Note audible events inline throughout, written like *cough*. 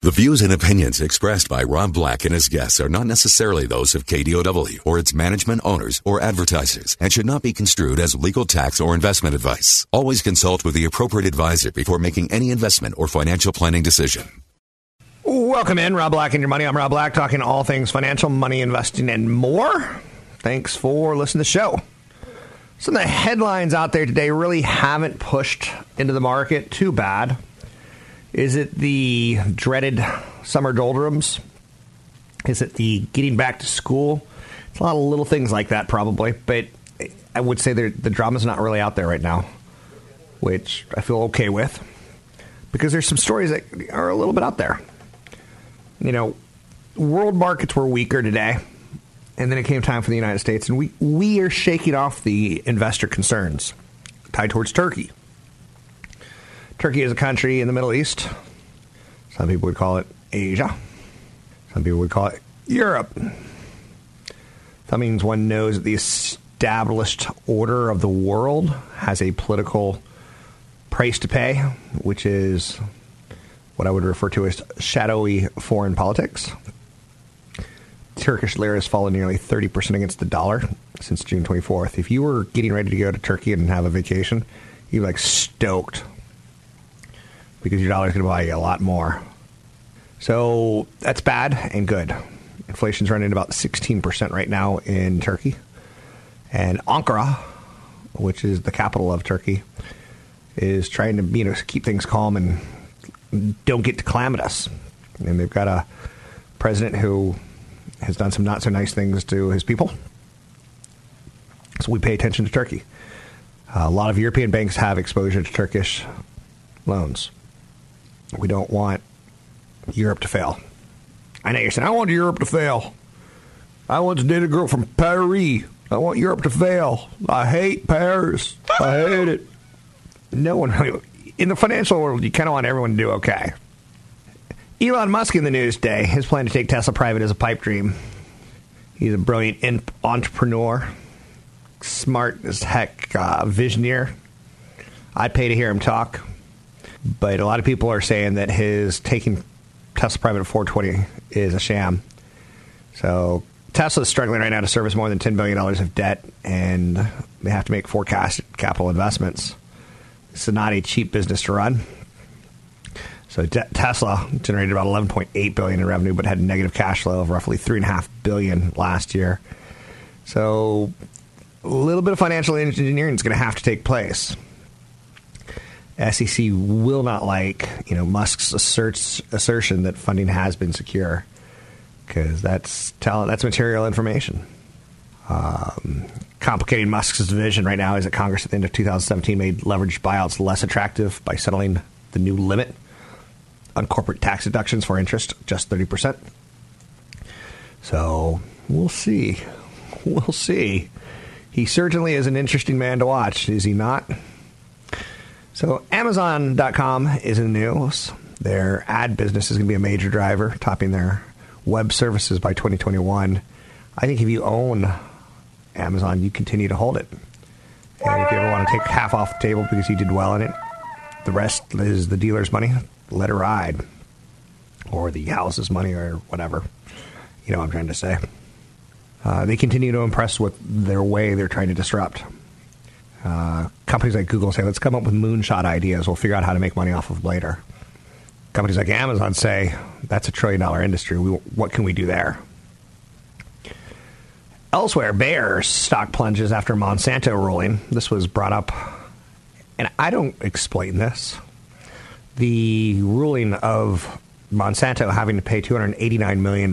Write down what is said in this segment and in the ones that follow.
The views and opinions expressed by Rob Black and his guests are not necessarily those of KDOW or its management owners or advertisers and should not be construed as legal tax or investment advice. Always consult with the appropriate advisor before making any investment or financial planning decision. Welcome in, Rob Black and your money. I'm Rob Black, talking all things financial, money, investing, and more. Thanks for listening to the show. Some of the headlines out there today really haven't pushed into the market too bad. Is it the dreaded summer doldrums? Is it the getting back to school? It's a lot of little things like that, probably. But I would say the drama's not really out there right now, which I feel okay with because there's some stories that are a little bit out there. You know, world markets were weaker today, and then it came time for the United States, and we, we are shaking off the investor concerns tied towards Turkey. Turkey is a country in the Middle East. Some people would call it Asia. Some people would call it Europe. That means one knows that the established order of the world has a political price to pay, which is what I would refer to as shadowy foreign politics. Turkish lira has fallen nearly 30% against the dollar since June 24th. If you were getting ready to go to Turkey and have a vacation, you'd be like stoked because your dollar's going to buy you a lot more. So that's bad and good. Inflation's running about 16% right now in Turkey. And Ankara, which is the capital of Turkey, is trying to you know keep things calm and don't get to calamitous. And they've got a president who has done some not so nice things to his people. So we pay attention to Turkey. a lot of European banks have exposure to Turkish loans. We don't want Europe to fail. I know you're saying, I want Europe to fail. I want to date a girl from Paris. I want Europe to fail. I hate Paris. I hate it. No one, really, in the financial world, you kind of want everyone to do okay. Elon Musk in the news today. His plan to take Tesla private is a pipe dream. He's a brilliant entrepreneur, smart as heck, uh, visionary. I'd pay to hear him talk. But a lot of people are saying that his taking Tesla private at 420 is a sham. So Tesla is struggling right now to service more than $10 billion of debt, and they have to make forecast capital investments. Is not a cheap business to run. So Tesla generated about 11.8 billion in revenue, but had a negative cash flow of roughly three and a half billion last year. So a little bit of financial engineering is going to have to take place. SEC will not like you know Musk's asserts, assertion that funding has been secure because that's that's material information. Um, complicating Musk's vision right now is that Congress at the end of 2017 made leveraged buyouts less attractive by settling the new limit on corporate tax deductions for interest, just 30%. So we'll see. We'll see. He certainly is an interesting man to watch, is he not? So Amazon.com is in the news. Their ad business is going to be a major driver, topping their web services by 2021. I think if you own Amazon, you continue to hold it. And if you ever want to take half off the table because you did well in it, the rest is the dealer's money. Let it ride. Or the house's money or whatever. You know what I'm trying to say. Uh, they continue to impress with their way they're trying to disrupt. Uh, companies like Google say, let's come up with moonshot ideas. We'll figure out how to make money off of later. Companies like Amazon say, that's a trillion dollar industry. We, what can we do there? Elsewhere, Bayer stock plunges after Monsanto ruling. This was brought up, and I don't explain this. The ruling of Monsanto having to pay $289 million,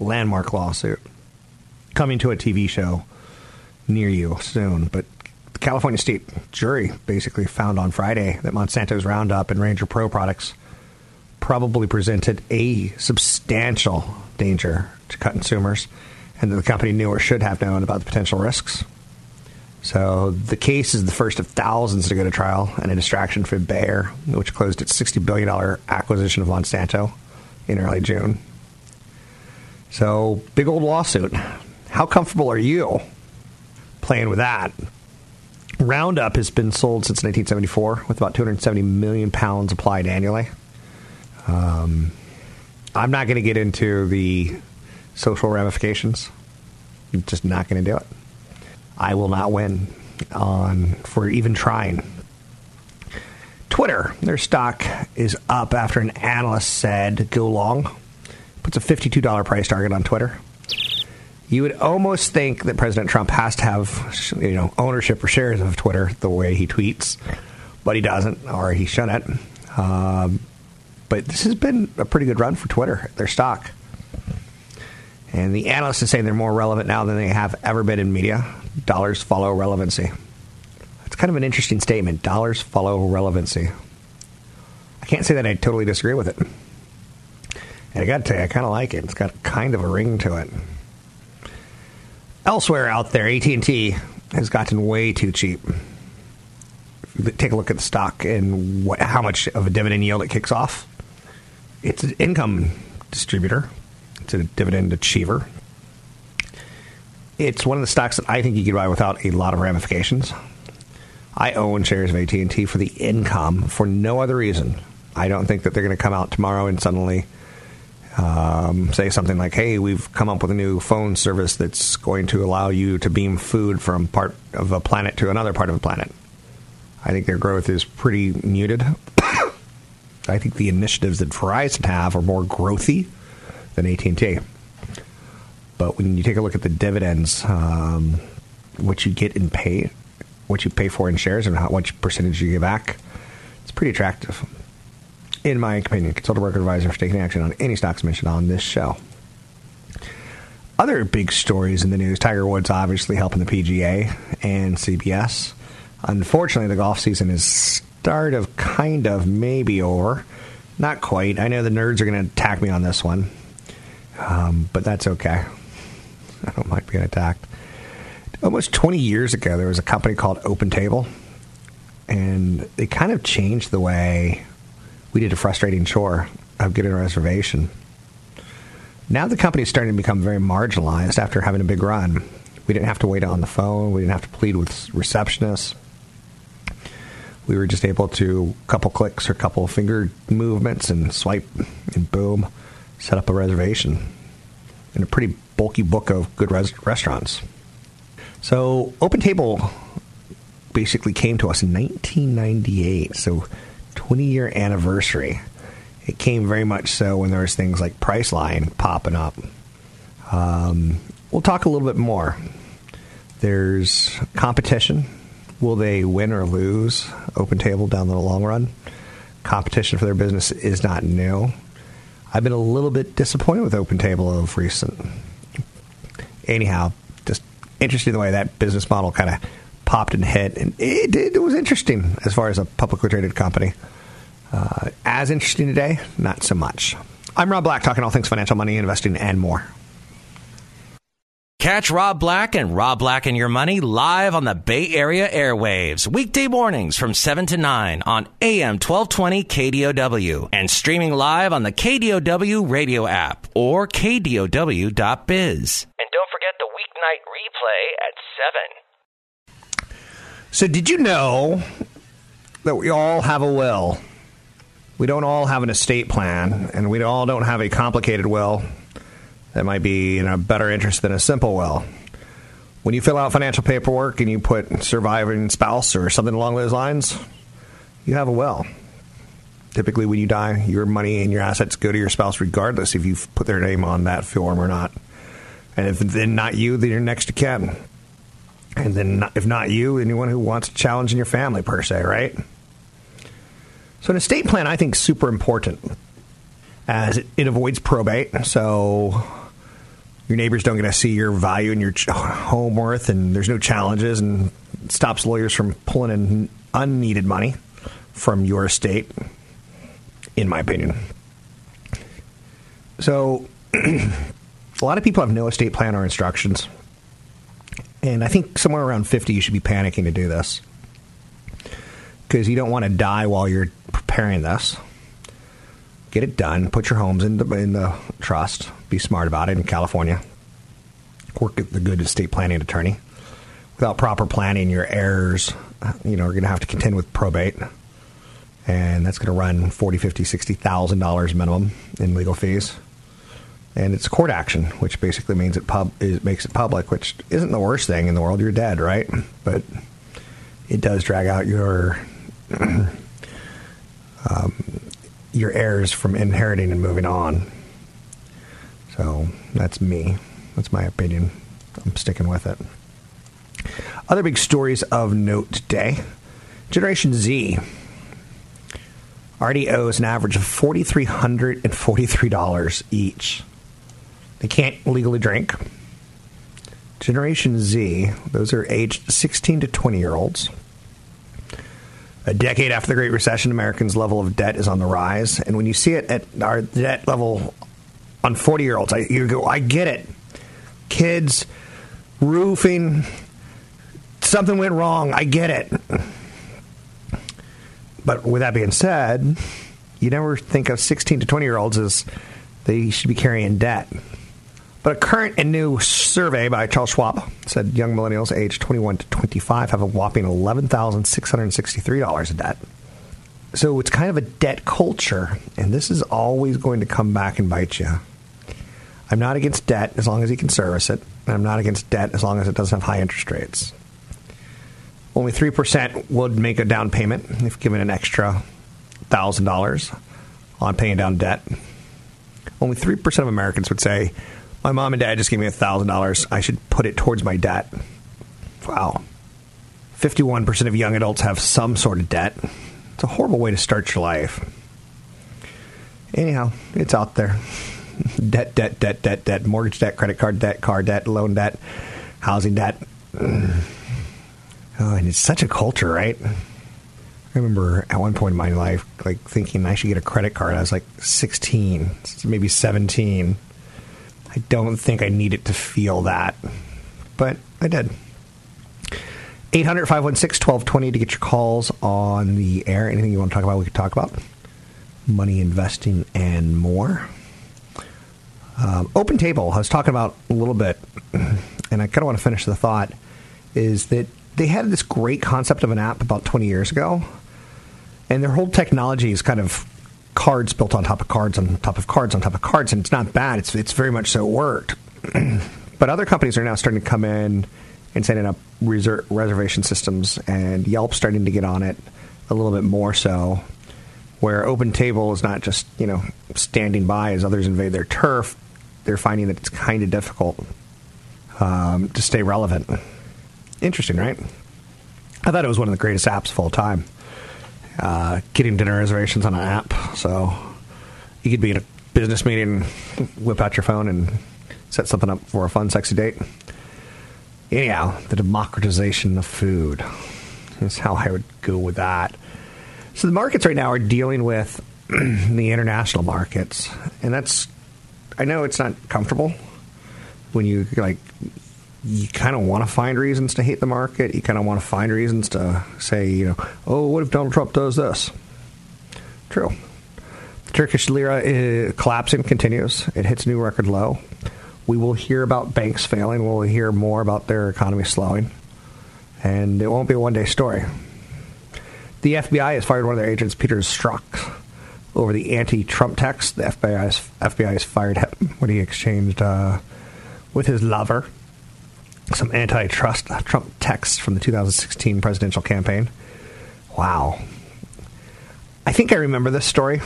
landmark lawsuit, coming to a TV show near you soon. But California state jury basically found on Friday that Monsanto's Roundup and Ranger Pro products probably presented a substantial danger to consumers and that the company knew or should have known about the potential risks. So the case is the first of thousands to go to trial and a distraction for Bayer, which closed its $60 billion acquisition of Monsanto in early June. So, big old lawsuit. How comfortable are you playing with that? Roundup has been sold since 1974 with about 270 million pounds applied annually. Um, I'm not going to get into the social ramifications. I'm just not going to do it. I will not win on for even trying. Twitter, their stock is up after an analyst said go long. Puts a $52 price target on Twitter. You would almost think that President Trump has to have you know ownership or shares of Twitter the way he tweets, but he doesn't, or he shouldn't. Um, but this has been a pretty good run for Twitter, their stock. And the analysts are saying they're more relevant now than they have ever been in media. Dollars follow relevancy. It's kind of an interesting statement. Dollars follow relevancy. I can't say that I totally disagree with it. And I got to tell you, I kind of like it. It's got kind of a ring to it. Elsewhere out there, AT&T has gotten way too cheap. Take a look at the stock and what, how much of a dividend yield it kicks off. It's an income distributor. It's a dividend achiever. It's one of the stocks that I think you could buy without a lot of ramifications. I own shares of AT&T for the income for no other reason. I don't think that they're going to come out tomorrow and suddenly um, say something like, "Hey, we've come up with a new phone service that's going to allow you to beam food from part of a planet to another part of a planet." I think their growth is pretty muted. *coughs* I think the initiatives that Verizon have are more growthy than AT&T. But when you take a look at the dividends, um, what you get in pay, what you pay for in shares, and how much percentage you get back, it's pretty attractive. In my opinion, consult a broker advisor for taking action on any stocks mentioned on this show. Other big stories in the news: Tiger Woods obviously helping the PGA and CBS. Unfortunately, the golf season is start of kind of maybe over. Not quite. I know the nerds are going to attack me on this one, um, but that's okay. *laughs* I don't like being attacked. Almost 20 years ago, there was a company called Open Table, and they kind of changed the way we did a frustrating chore of getting a reservation. Now the company is starting to become very marginalized after having a big run. We didn't have to wait on the phone. We didn't have to plead with receptionists. We were just able to couple clicks or couple finger movements and swipe and boom, set up a reservation in a pretty bulky book of good res- restaurants. So OpenTable basically came to us in 1998. So 20 year anniversary. It came very much so when there was things like Priceline popping up. Um, we'll talk a little bit more. There's competition. Will they win or lose Open Table down the long run? Competition for their business is not new. I've been a little bit disappointed with Open Table of recent. Anyhow, just interesting the way that business model kind of popped and hit, and it, it, it was interesting as far as a publicly traded company. Uh, as interesting today, not so much. I'm Rob Black, talking all things financial, money, investing, and more. Catch Rob Black and Rob Black and Your Money live on the Bay Area airwaves, weekday mornings from 7 to 9 on AM 1220 KDOW and streaming live on the KDOW radio app or KDOW.biz. And don't forget the weeknight replay at 7. So, did you know that we all have a will? We don't all have an estate plan, and we all don't have a complicated will that might be in a better interest than a simple will. When you fill out financial paperwork and you put surviving spouse or something along those lines, you have a will. Typically, when you die, your money and your assets go to your spouse regardless if you've put their name on that form or not. And if then not you, then you're next to kin. And then if not you, anyone who wants to challenge in your family, per se, right? So an estate plan, I think, is super important as it, it avoids probate. So your neighbors don't get to see your value and your home worth, and there's no challenges, and stops lawyers from pulling in unneeded money from your estate, in my opinion. So, *clears throat* a lot of people have no estate plan or instructions. And I think somewhere around 50, you should be panicking to do this. Because you don't want to die while you're preparing this. Get it done. Put your homes in the, in the trust. Be smart about it in California. Work with the good estate planning attorney. Without proper planning, your heirs, you know, are going to have to contend with probate and that's going to run forty, fifty, sixty thousand dollars minimum in legal fees. And it's court action, which basically means it pub it makes it public, which isn't the worst thing in the world. You're dead, right? But it does drag out your *clears throat* um, your heirs from inheriting and moving on. So that's me. That's my opinion. I'm sticking with it. Other big stories of note today Generation Z already owes an average of $4,343 each. They can't legally drink. Generation Z, those are aged 16 to 20 year olds. A decade after the Great Recession, Americans' level of debt is on the rise. And when you see it at our debt level on 40 year olds, you go, I get it. Kids, roofing, something went wrong. I get it. But with that being said, you never think of 16 to 20 year olds as they should be carrying debt. But a current and new survey by Charles Schwab said young millennials aged 21 to 25 have a whopping $11,663 in debt. So it's kind of a debt culture, and this is always going to come back and bite you. I'm not against debt as long as you can service it, and I'm not against debt as long as it doesn't have high interest rates. Only 3% would make a down payment if given an extra $1,000 on paying down debt. Only 3% of Americans would say, My mom and dad just gave me $1,000. I should put it towards my debt. Wow. 51% of young adults have some sort of debt. It's a horrible way to start your life. Anyhow, it's out there. *laughs* debt, debt, debt, debt, debt, mortgage debt, credit card debt, car debt, loan debt, housing debt. Oh, and it's such a culture, right? I remember at one point in my life, like thinking I should get a credit card. I was like 16, maybe 17. I don't think I needed to feel that, but I did. 800 516 1220 to get your calls on the air. Anything you want to talk about, we could talk about. Money investing and more. Um, Open Table, I was talking about a little bit, and I kind of want to finish the thought, is that they had this great concept of an app about 20 years ago, and their whole technology is kind of cards built on top of cards on top of cards on top of cards, and it's not bad. It's it's very much so worked. *clears throat* but other companies are now starting to come in and setting up reser- reservation systems, and Yelp's starting to get on it a little bit more so. Where Open Table is not just you know standing by as others invade their turf, they're finding that it's kind of difficult um, to stay relevant. Interesting, right? I thought it was one of the greatest apps of all time. Uh, getting dinner reservations on an app, so you could be in a business meeting, whip out your phone, and set something up for a fun, sexy date. Anyhow, the democratization of food is how I would go with that. So the markets right now are dealing with *clears throat* the international markets, and that's I know it's not comfortable when you like you kind of want to find reasons to hate the market. You kind of want to find reasons to say, you know, oh, what if Donald Trump does this? True. The Turkish lira is collapsing continues. It hits new record low. We will hear about banks failing. We'll hear more about their economy slowing. And it won't be a one day story. The FBI has fired one of their agents, Peter Strzok, over the anti Trump text. The FBI has, FBI has fired him *laughs* when he exchanged uh, with his lover some antitrust uh, Trump texts from the 2016 presidential campaign. Wow. I think I remember this story.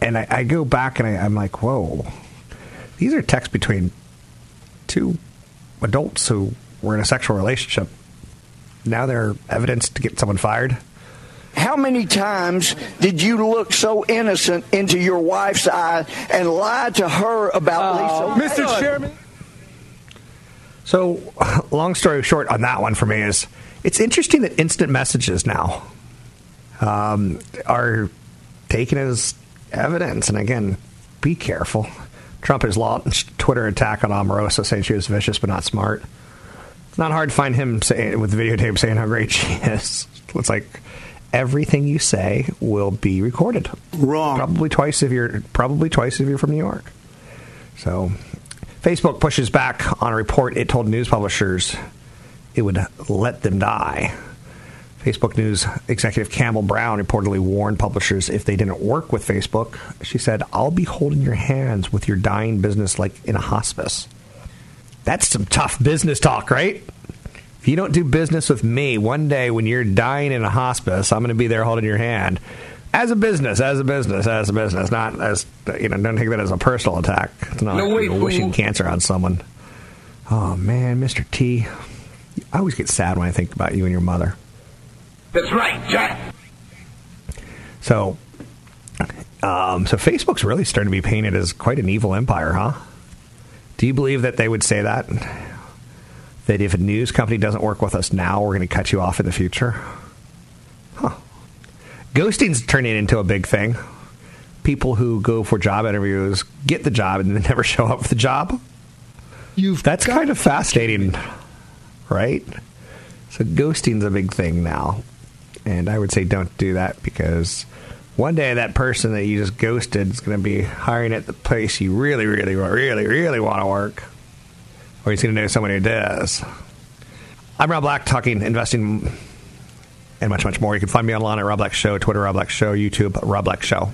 And I, I go back and I, I'm like, whoa. These are texts between two adults who were in a sexual relationship. Now they're evidence to get someone fired. How many times did you look so innocent into your wife's eye and lie to her about Lisa? Mr. Chairman. So, *laughs* long story short on that one for me is it's interesting that instant messages now um, are taken as evidence. And again, be careful. Trump has launched Twitter attack on Omarosa, saying she was vicious but not smart. It's not hard to find him saying with the videotape saying how great *laughs* she is. It's like everything you say will be recorded. Wrong. Probably twice if you're probably twice if you're from New York. So, Facebook pushes back on a report it told news publishers it would let them die. Facebook News executive Campbell Brown reportedly warned publishers if they didn't work with Facebook. She said, I'll be holding your hands with your dying business like in a hospice. That's some tough business talk, right? If you don't do business with me, one day when you're dying in a hospice, I'm going to be there holding your hand. As a business, as a business, as a business, not as, you know, don't take that as a personal attack. It's not No, like wait, you're wishing wait. cancer on someone. Oh, man, Mr. T. I always get sad when I think about you and your mother. That's right, Jack. So, um, so Facebook's really starting to be painted as quite an evil empire, huh? Do you believe that they would say that? That if a news company doesn't work with us now, we're going to cut you off in the future? Ghosting's turning into a big thing. People who go for job interviews get the job and then *laughs* never show up for the job. You've That's kind of fascinating, right? So ghosting's a big thing now. And I would say don't do that because one day that person that you just ghosted is going to be hiring at the place you really, really, really, really want to work. Or he's going to know someone who does. I'm Rob Black, talking investing and much, much more. You can find me online at Rob Black Show, Twitter, Rob Black Show, YouTube, Rob Black Show.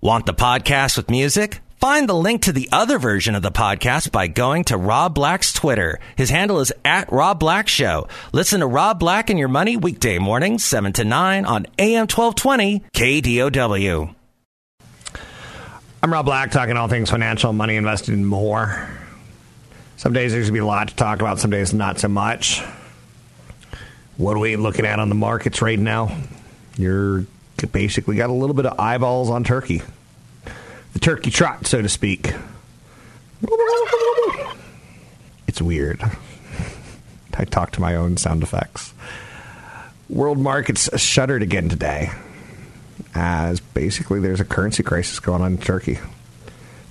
Want the podcast with music? Find the link to the other version of the podcast by going to Rob Black's Twitter. His handle is at Rob Black Show. Listen to Rob Black and Your Money weekday mornings, 7 to 9 on AM 1220 KDOW. I'm Rob Black, talking all things financial, money, investing, and more. Some days there's going to be a lot to talk about, some days not so much. What are we looking at on the markets right now? You're basically got a little bit of eyeballs on Turkey. The turkey trot, so to speak. It's weird. I talk to my own sound effects. World markets shuttered again today as basically there's a currency crisis going on in Turkey.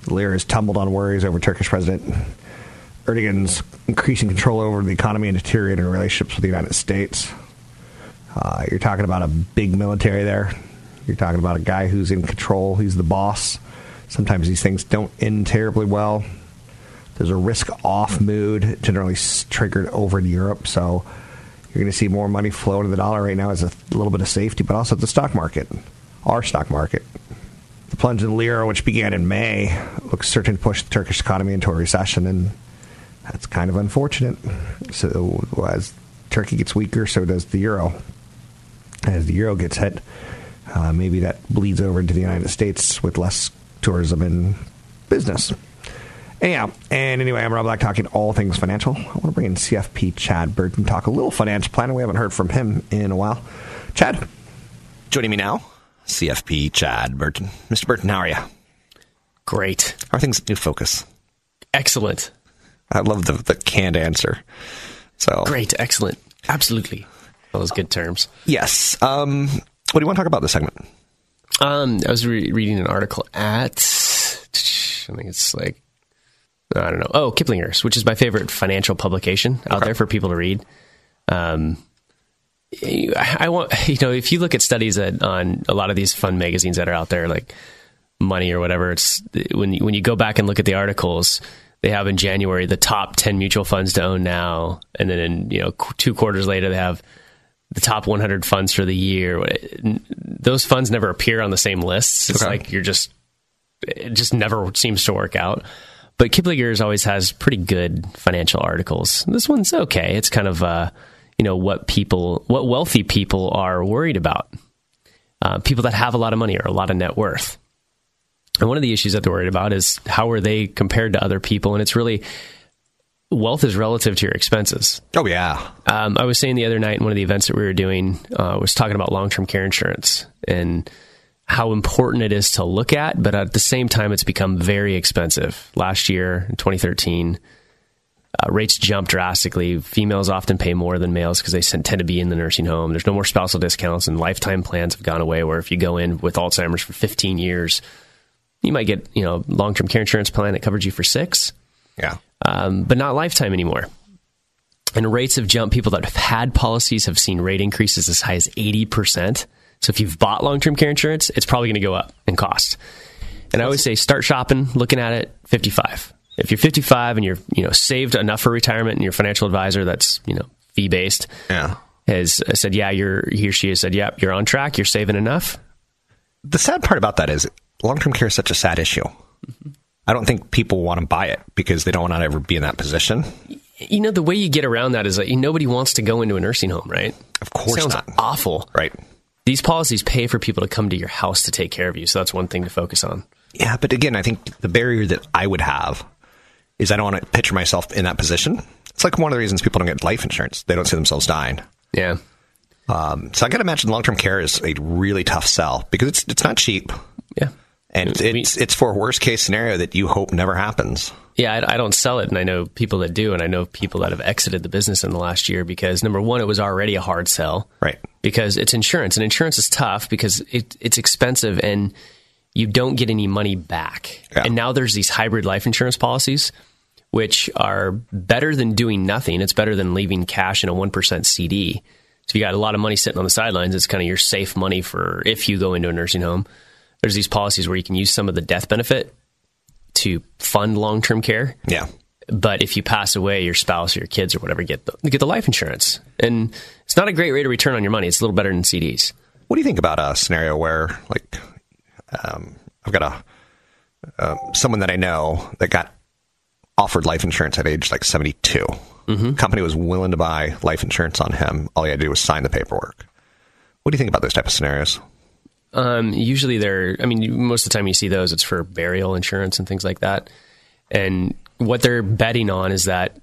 The lira has tumbled on worries over Turkish President Erdogan's increasing control over the economy and deteriorating relationships with the United States. Uh, you're talking about a big military there. You're talking about a guy who's in control. He's the boss. Sometimes these things don't end terribly well. There's a risk off mood generally triggered over in Europe. So you're going to see more money flow into the dollar right now as a little bit of safety, but also the stock market, our stock market. The plunge in the lira, which began in May, looks certain to push the Turkish economy into a recession, and that's kind of unfortunate. So as Turkey gets weaker, so does the euro. As the euro gets hit, uh, maybe that bleeds over into the United States with less tourism and business. Anyhow, and anyway, I'm Rob Black talking all things financial. I want to bring in CFP Chad Burton, talk a little financial planning. We haven't heard from him in a while. Chad, Joining me now, CFP Chad Burton. Mr. Burton, how are you? How Great. are things at New Focus? Excellent. I love the, the canned answer. So Great. Excellent. Absolutely. Those good terms. Yes. Um, what do you want to talk about this segment? Um, I was re- reading an article at, I think it's like, I don't know. Oh, Kiplinger's, which is my favorite financial publication out there for people to read. Um, I, want, *laughs* you know, if you look at studies that, on a lot of these fun magazines that are out there, like Money or whatever, it's when you, when you go back and look at the articles, they have in January the top 10 mutual funds to own now. And then in, you know, two quarters later, they have the top 100 funds for the year. Those funds never appear on the same lists. It's Okay. like you're just, it just never seems to work out. But Kiplinger's always has pretty good financial articles. This one's okay. It's kind of, uh, you know, what people, what wealthy people are worried about. Uh, people that have a lot of money or a lot of net worth. And one of the issues that they're worried about is how are they compared to other people? And it's really wealth is relative to your expenses. Oh, yeah. Um, I was saying the other night in one of the events that we were doing, uh, was talking about long term care insurance and how important it is to look at, but at the same time, it's become very expensive. Last year, in 2013, uh, rates jumped drastically. Females often pay more than males because they tend to be in the nursing home. There's no more spousal discounts, and lifetime plans have gone away. Where if you go in with Alzheimer's for 15 years, You might get you know long term care insurance plan that covers you for six, Yeah. um, but not lifetime anymore. And rates have jumped. People that have had policies have seen rate increases as high as 80%. So if you've bought long term care insurance, it's probably going to go up in cost. And I always say start shopping, looking at it 55. If you're 55 and you're, you know, saved enough for retirement and your financial advisor that's, you know, fee based Yeah. has said, yeah, you're, he or she has said, yep, you're on track, you're saving enough. The sad part about that is long term care is such a sad issue. I don't think people want to buy it because they don't want to ever be in that position. You know, the way you get around that is that nobody wants to go into a nursing home, right? Of course Sounds not. awful. Right. These policies pay for people to come to your house to take care of you. So that's one thing to focus on. Yeah, but again, I think the barrier that I would have is I don't want to picture myself in that position. It's like one of the reasons people don't get life insurance. They don't see themselves dying. Yeah. Um, so I got to imagine long term care is a really tough sell because it's it's not cheap, Yeah. And it's it's for a worst case scenario that you hope never happens. Yeah, I, I don't sell it, and I know people that do, and I know people that have exited the business in the last year because number one, it was already a hard sell, Right. Because it's insurance, and insurance is tough because it, it's expensive, and you don't get any money back. Yeah. And now there's these hybrid life insurance policies, which are better than doing nothing. It's better than leaving cash in a one percent CD. So if you got a lot of money sitting on the sidelines, it's kind of your safe money for if you go into a nursing home. There's these policies where you can use some of the death benefit to fund long term care. Yeah. But if you pass away, your spouse or your kids or whatever get the, get the life insurance, and it's not a great rate of return on your money. It's a little better than CDs. What do you think about a scenario where, like, um, I've got a uh, someone that I know that got offered life insurance at age like 72. Mm-hmm. Company was willing to buy life insurance on him. All he had to do was sign the paperwork. What do you think about those type of scenarios? Um, usually, they're. I mean, most of the time you see those, it's for burial insurance and things like that. And what they're betting on is that.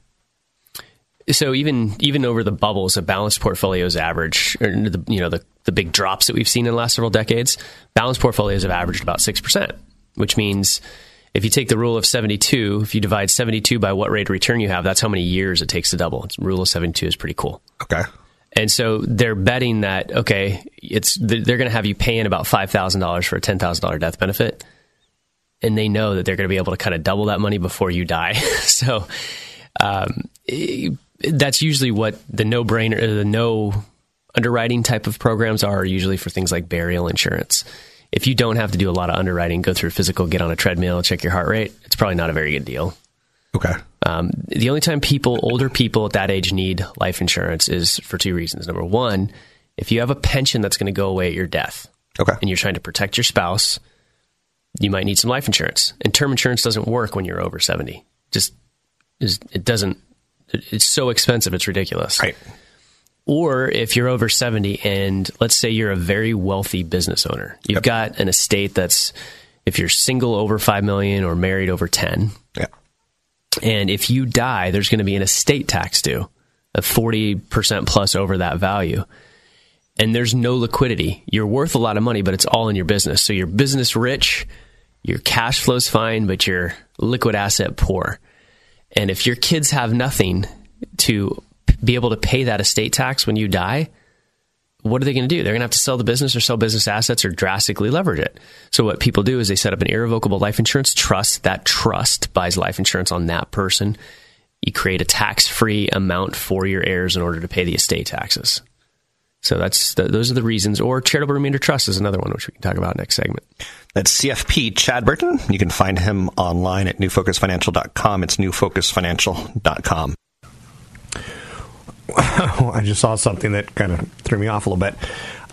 So even even over the bubbles, a balanced portfolio's average, or the, you know the the big drops that we've seen in the last several decades, balanced portfolios have averaged about six percent, which means if you take the rule of 72, if you divide 72 by what rate of return you have, that's how many years it takes to double. It's, rule of 72 is pretty cool. Okay. And so they're betting that okay, it's they're going to have you paying about five thousand dollars for a ten thousand dollar death benefit, and they know that they're going to be able to kind of double that money before you die. *laughs* so um, that's usually what the no brainer, the no underwriting type of programs are. Usually for things like burial insurance. If you don't have to do a lot of underwriting, go through physical, get on a treadmill, check your heart rate, it's probably not a very good deal. Okay. Um, the only time people, older people at that age, need life insurance is for two reasons. Number one, if you have a pension that's going to go away at your death, Okay. and you're trying to protect your spouse, you might need some life insurance. And term insurance doesn't work when you're over seventy. Just is it doesn't. It's so expensive, it's ridiculous. Right. Or if you're over 70 and let's say you're a very wealthy business owner, you've got an estate that's, if you're single over 5 million or married over 10, Yeah. And if you die, there's going to be an estate tax due of 40% plus over that value. And there's no liquidity. You're worth a lot of money, but it's all in your business. So you're business rich, your cash flow's fine, but your liquid asset poor. And if your kids have nothing to be able to pay that estate tax when you die, what are they going to do? They're going to have to sell the business or sell business assets or drastically leverage it. So what people do is they set up an irrevocable life insurance trust. That trust buys life insurance on that person. You create a tax-free amount for your heirs in order to pay the estate taxes. So that's th- those are the reasons. Or charitable remainder trust is another one which we can talk about next segment. That's CFP Chad Burton. You can find him online at newfocusfinancial.com. It's newfocusfinancial.com. *laughs* I just saw something that kind of threw me off a little bit.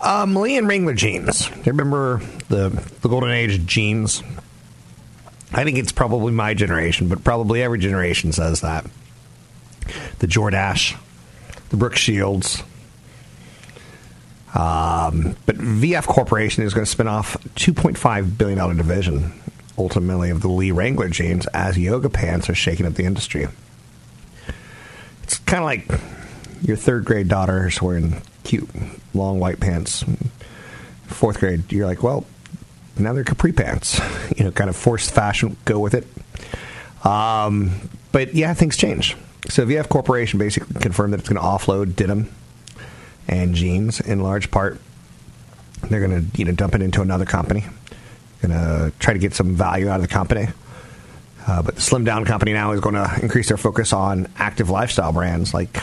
Um, Lee and Wrangler jeans. Do you remember the the golden age jeans? I think it's probably my generation, but probably every generation says that. The Jordache, the Brooke Shields. Um, but VF Corporation is going to spin off $2.5 billion division, ultimately, of the Lee Wrangler jeans as yoga pants are shaking up the industry. It's kind of like your third grade daughter is wearing cute long white pants. Fourth grade, you're like, well, now they're capri pants. *laughs* You know, kind of forced fashion, go with it. Um, but yeah, things change. So VF Corporation basically confirmed that it's going to offload denim and jeans in large part. They're going to you know dump it into another company going to try to get some value out of the company. Uh, but the Slim Down Company now is going to increase their focus on active lifestyle brands like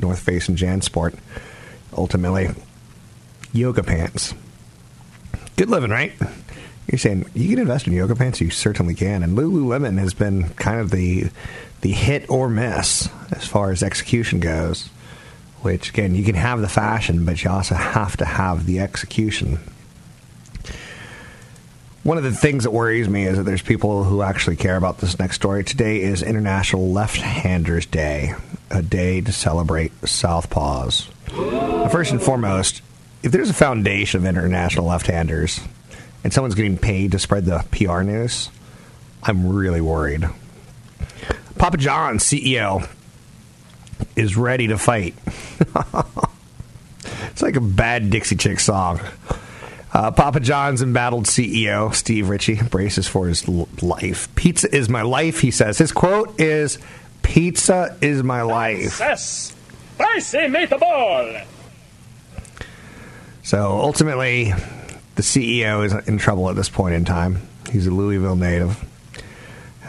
North Face and JanSport. Ultimately, yoga pants. Good living, right? You're saying you can invest in yoga pants. You certainly can. And Lululemon has been kind of the the hit or miss as far as execution goes. Which again, you can have the fashion, but you also have to have the execution. One of the things that worries me is that there's people who actually care about this next story. Today is International Left Handers Day, a day to celebrate Southpaws. First and foremost, if there's a foundation of international left handers and someone's getting paid to spread the PR news, I'm really worried. Papa John's CEO is ready to fight. *laughs* it's like a bad Dixie Chick song. Uh, Papa John's embattled CEO Steve Ritchie braces for his life. Pizza is my life, he says. His quote is Pizza is my life. Yes. Spicy meatball. So ultimately, the CEO is in trouble at this point in time. He's a Louisville native.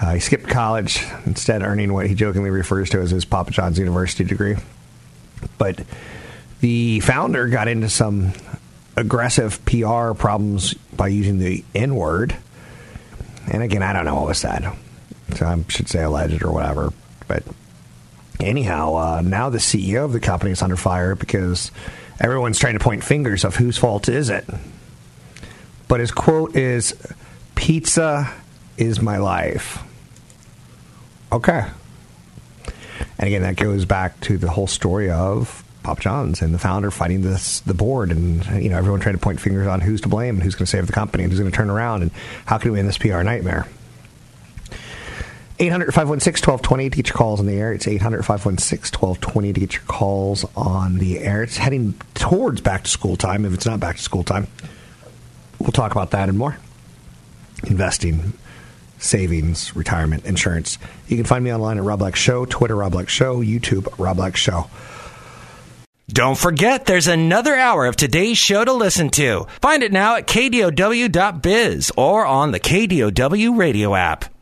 Uh, he skipped college, instead earning what he jokingly refers to as his Papa John's University degree. But the founder got into some aggressive PR problems by using the N word. And again, I don't know what was said. So I should say alleged or whatever. But anyhow, uh, now the CEO of the company is under fire because everyone's trying to point fingers of whose fault is it. But his quote is Pizza is my life. Okay. And again, that goes back to the whole story of Pop Johns and the founder fighting this the board, and you know everyone trying to point fingers on who's to blame and who's going to save the company and who's going to turn around and how can we end this PR nightmare. 800 516 1220 to get your calls on the air. It's 800 516 1220 to get your calls on the air. It's heading towards back to school time if it's not back to school time. We'll talk about that and more. Investing, savings, retirement, insurance. You can find me online at Rob Black Show, Twitter Rob Black Show, YouTube Rob Black Show. Don't forget, there's another hour of today's show to listen to. Find it now at kdow.biz or on the KDOW radio app.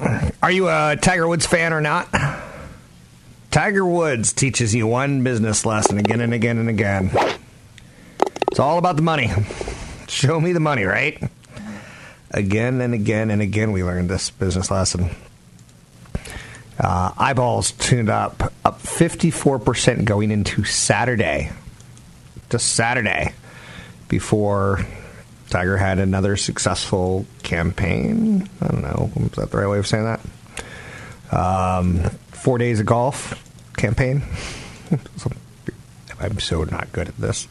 Are you a Tiger Woods fan or not? Tiger Woods teaches you one business lesson again and again and again. It's all about the money. *laughs* Show me the money, right? Again and again and again, we learned this business lesson. Uh, eyeballs tuned up, up 54% going into Saturday. Just Saturday. Before Tiger had another successful campaign. I don't know. Is that the right way of saying that? Um, four days of golf campaign. *laughs* I'm so not good at this.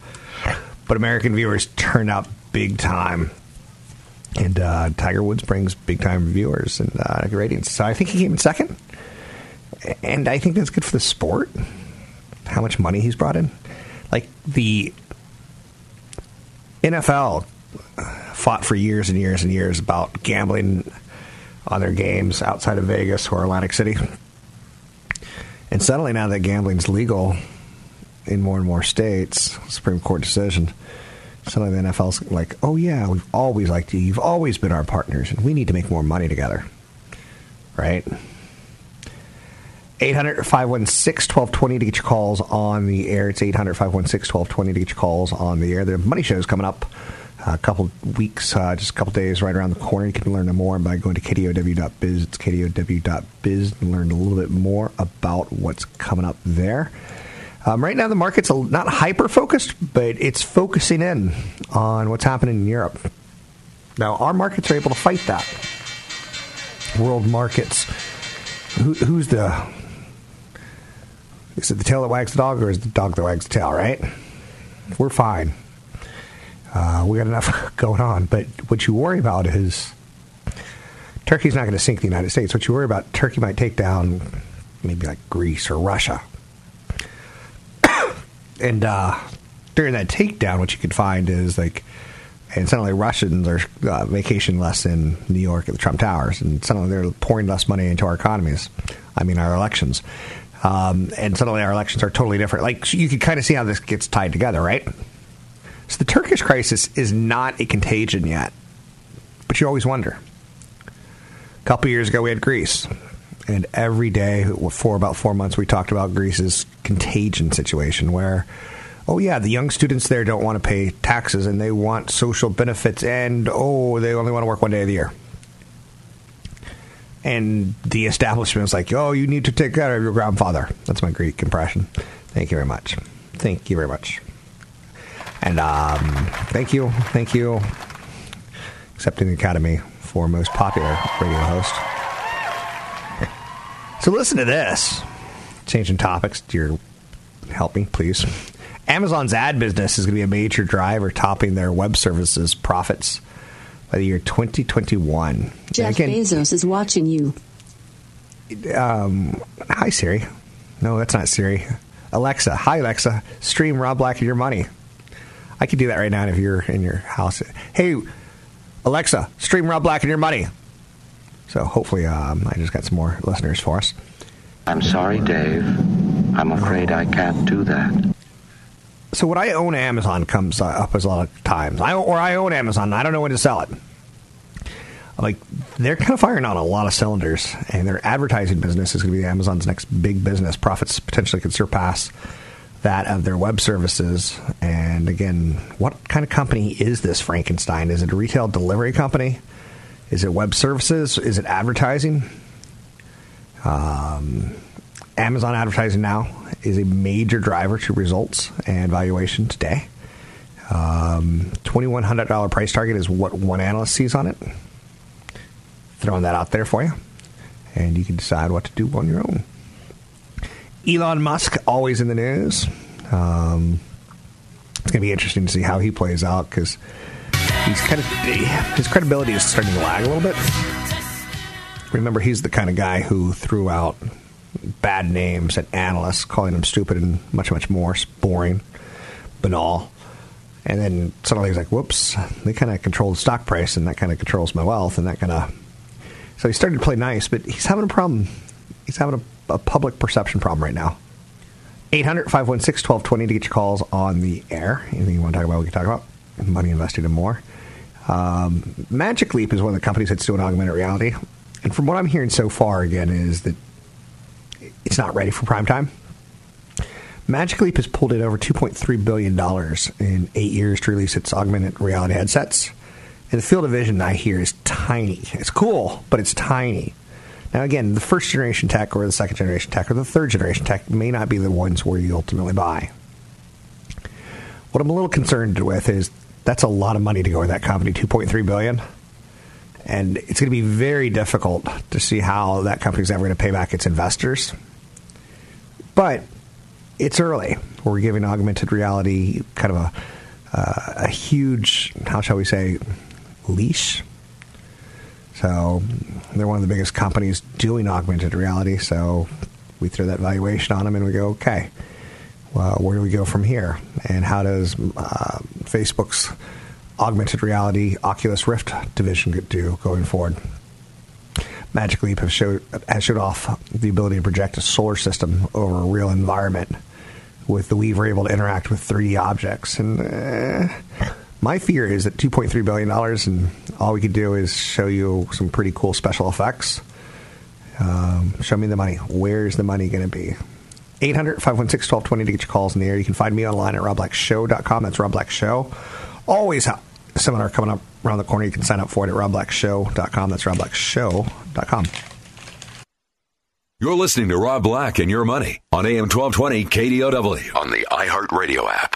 But American viewers turned out big time. And uh, Tiger Woods brings big time viewers and uh, ratings. So I think he came in second. And I think that's good for the sport. How much money he's brought in. Like the NFL fought for years and years and years about gambling on their games outside of Vegas or Atlantic City. And suddenly, now that gambling's legal in more and more states, Supreme Court decision, suddenly the NFL's like, oh, yeah, we've always liked you. You've always been our partners, and we need to make more money together. Right? 800 516 1220 to get your calls on the air. It's 800 516 1220 to get your calls on the air. The money show is coming up a couple weeks, uh, just a couple days right around the corner. You can learn more by going to kdow.biz. It's kdow.biz and learn a little bit more about what's coming up there. Um, right now, the market's not hyper focused, but it's focusing in on what's happening in Europe. Now, our markets are able to fight that. World markets. Who, who's the. Is it the tail that wags the dog or is the dog that wags the tail, right? We're fine. Uh, we got enough *laughs* going on. But what you worry about is Turkey's not going to sink the United States. What you worry about, Turkey might take down maybe like Greece or Russia. *coughs* and uh, during that takedown, what you could find is like, and suddenly Russians are uh, vacation less in New York at the Trump Towers, and suddenly they're pouring less money into our economies. I mean, our elections. Um, and suddenly our elections are totally different. Like, you can kind of see how this gets tied together, right? So the Turkish crisis is not a contagion yet, but you always wonder. A couple years ago, we had Greece, and every day for about four months, we talked about Greece's contagion situation where oh yeah, the young students there don't want to pay taxes and they want social benefits, and oh, they only want to work one day of the year. And the establishment is like, oh, you need to take care of your grandfather. That's my Greek impression. Thank you very much. Thank you very much. And um, thank you, thank you, accepting the Academy for most popular radio host. So listen to this. Changing topics. Dear, help me, please. Amazon's ad business is going to be a major driver, topping their web services profits by the year 2021. Jeff Again, Bezos is watching you. Um, hi, Siri. No, that's not Siri. Alexa. Hi, Alexa. Stream Rob Black and Your Money. I could do that right now if you're in your house. Hey, Alexa, stream Rob Black and Your Money. So hopefully, um, I just got some more listeners for us. I'm sorry, Dave. I'm afraid I can't do that so what I own Amazon comes up as a lot of times. I or I own Amazon. I don't know when to sell it. Like they're kind of firing on a lot of cylinders, and their advertising business is going to be Amazon's next big business. Profits potentially could surpass that of their web services. And again, what kind of company is this Frankenstein? Is it a retail delivery company? Is it web services? Is it advertising? Um, Amazon advertising now is a major driver to results and valuation today. Um, $2,100 price target is what one analyst sees on it. Throwing that out there for you. And you can decide what to do on your own. Elon Musk, always in the news. Um, it's going to be interesting to see how he plays out because he's kind of his credibility is starting to lag a little bit. Remember, he's the kind of guy who threw out bad names at analysts, calling them stupid and much, much more boring, banal. And then suddenly he's like, whoops, they kind of control the stock price and that kind of controls my wealth and that kind of. So he started to play nice, but he's having a problem. He's having a, a public perception problem right now. 800 516 1220 to get your calls on the air. Anything you want to talk about, we can talk about. Money invested in more. Um, Magic Leap is one of the companies that's doing augmented reality. And from what I'm hearing so far, again, is that it's not ready for prime time. Magic Leap has pulled in over $2.3 billion in eight years to release its augmented reality headsets. And the field of vision I hear is tiny. It's cool, but it's tiny. Now, again, the first generation tech or the second generation tech or the third generation tech may not be the ones where you ultimately buy. What I'm a little concerned with is that's a lot of money to go in that company, 2.3 billion. And it's going to be very difficult to see how that company is ever going to pay back its investors but it's early. We're giving augmented reality kind of a, uh, a huge, how shall we say, leash. So they're one of the biggest companies doing augmented reality. So we throw that valuation on them and we go, okay, well, where do we go from here? And how does uh, Facebook's augmented reality Oculus Rift division do going forward? Magic Leap has showed, has showed off the ability to project a solar system over a real environment. With the Weave, we're able to interact with 3D objects. And uh, my fear is that $2.3 billion and all we could do is show you some pretty cool special effects. Um, show me the money. Where's the money going to be? 800 516 1220 to get your calls in the air. You can find me online at robblackshow.com. That's Rob Black Show. Always have a seminar coming up around the corner. You can sign up for it at robblackshow.com. That's robblackshow.com. You're listening to Rob Black and Your Money on AM 1220 KDOW on the iHeartRadio app.